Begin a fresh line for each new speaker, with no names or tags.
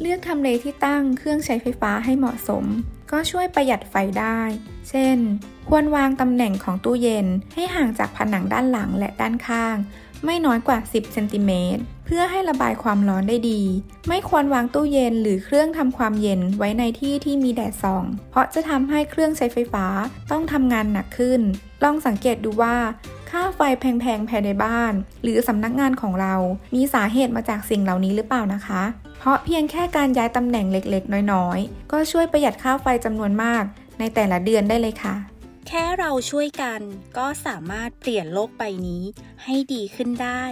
เลือกทำเลที่ตั้งเครื่องใช้ไฟฟ้าให้เหมาะสม ก็ช่วยประหยัดไฟได้ เช่น ควรวางตำแหน่งของตู้เย็น ให้ห่างจากผนังด้านหลังและด้านข้าง ไม่น้อยกว่า 10 เซนติเมตร เพื่อให้ระบายความร้อนได้ดี ไม่ควรวางตู้เย็นหรือเครื่องทำความเย็นไว้ในที่ที่มีแดดส่อง เพราะจะทำให้เครื่องใช้ไฟฟ้าต้องทำงานหนักขึ้น ลองสังเกตดูว่า ค่าไฟแพงๆภายในบ้าน หรือสำนักงานของเรา มีสาเหตุมาจากสิ่งเหล่านี้หรือเปล่านะคะ เพราะเพียงแค่การย้ายตำแหน่งเล็กๆ น้อยๆ ก็ช่วยประหยัดค่าไฟจำนวนมาก ในแต่ละเดือนได้เลยค่ะ
แค่เราช่วยกันก็สามารถเปลี่ยนโลกใบนี้ให้ดีขึ้นได้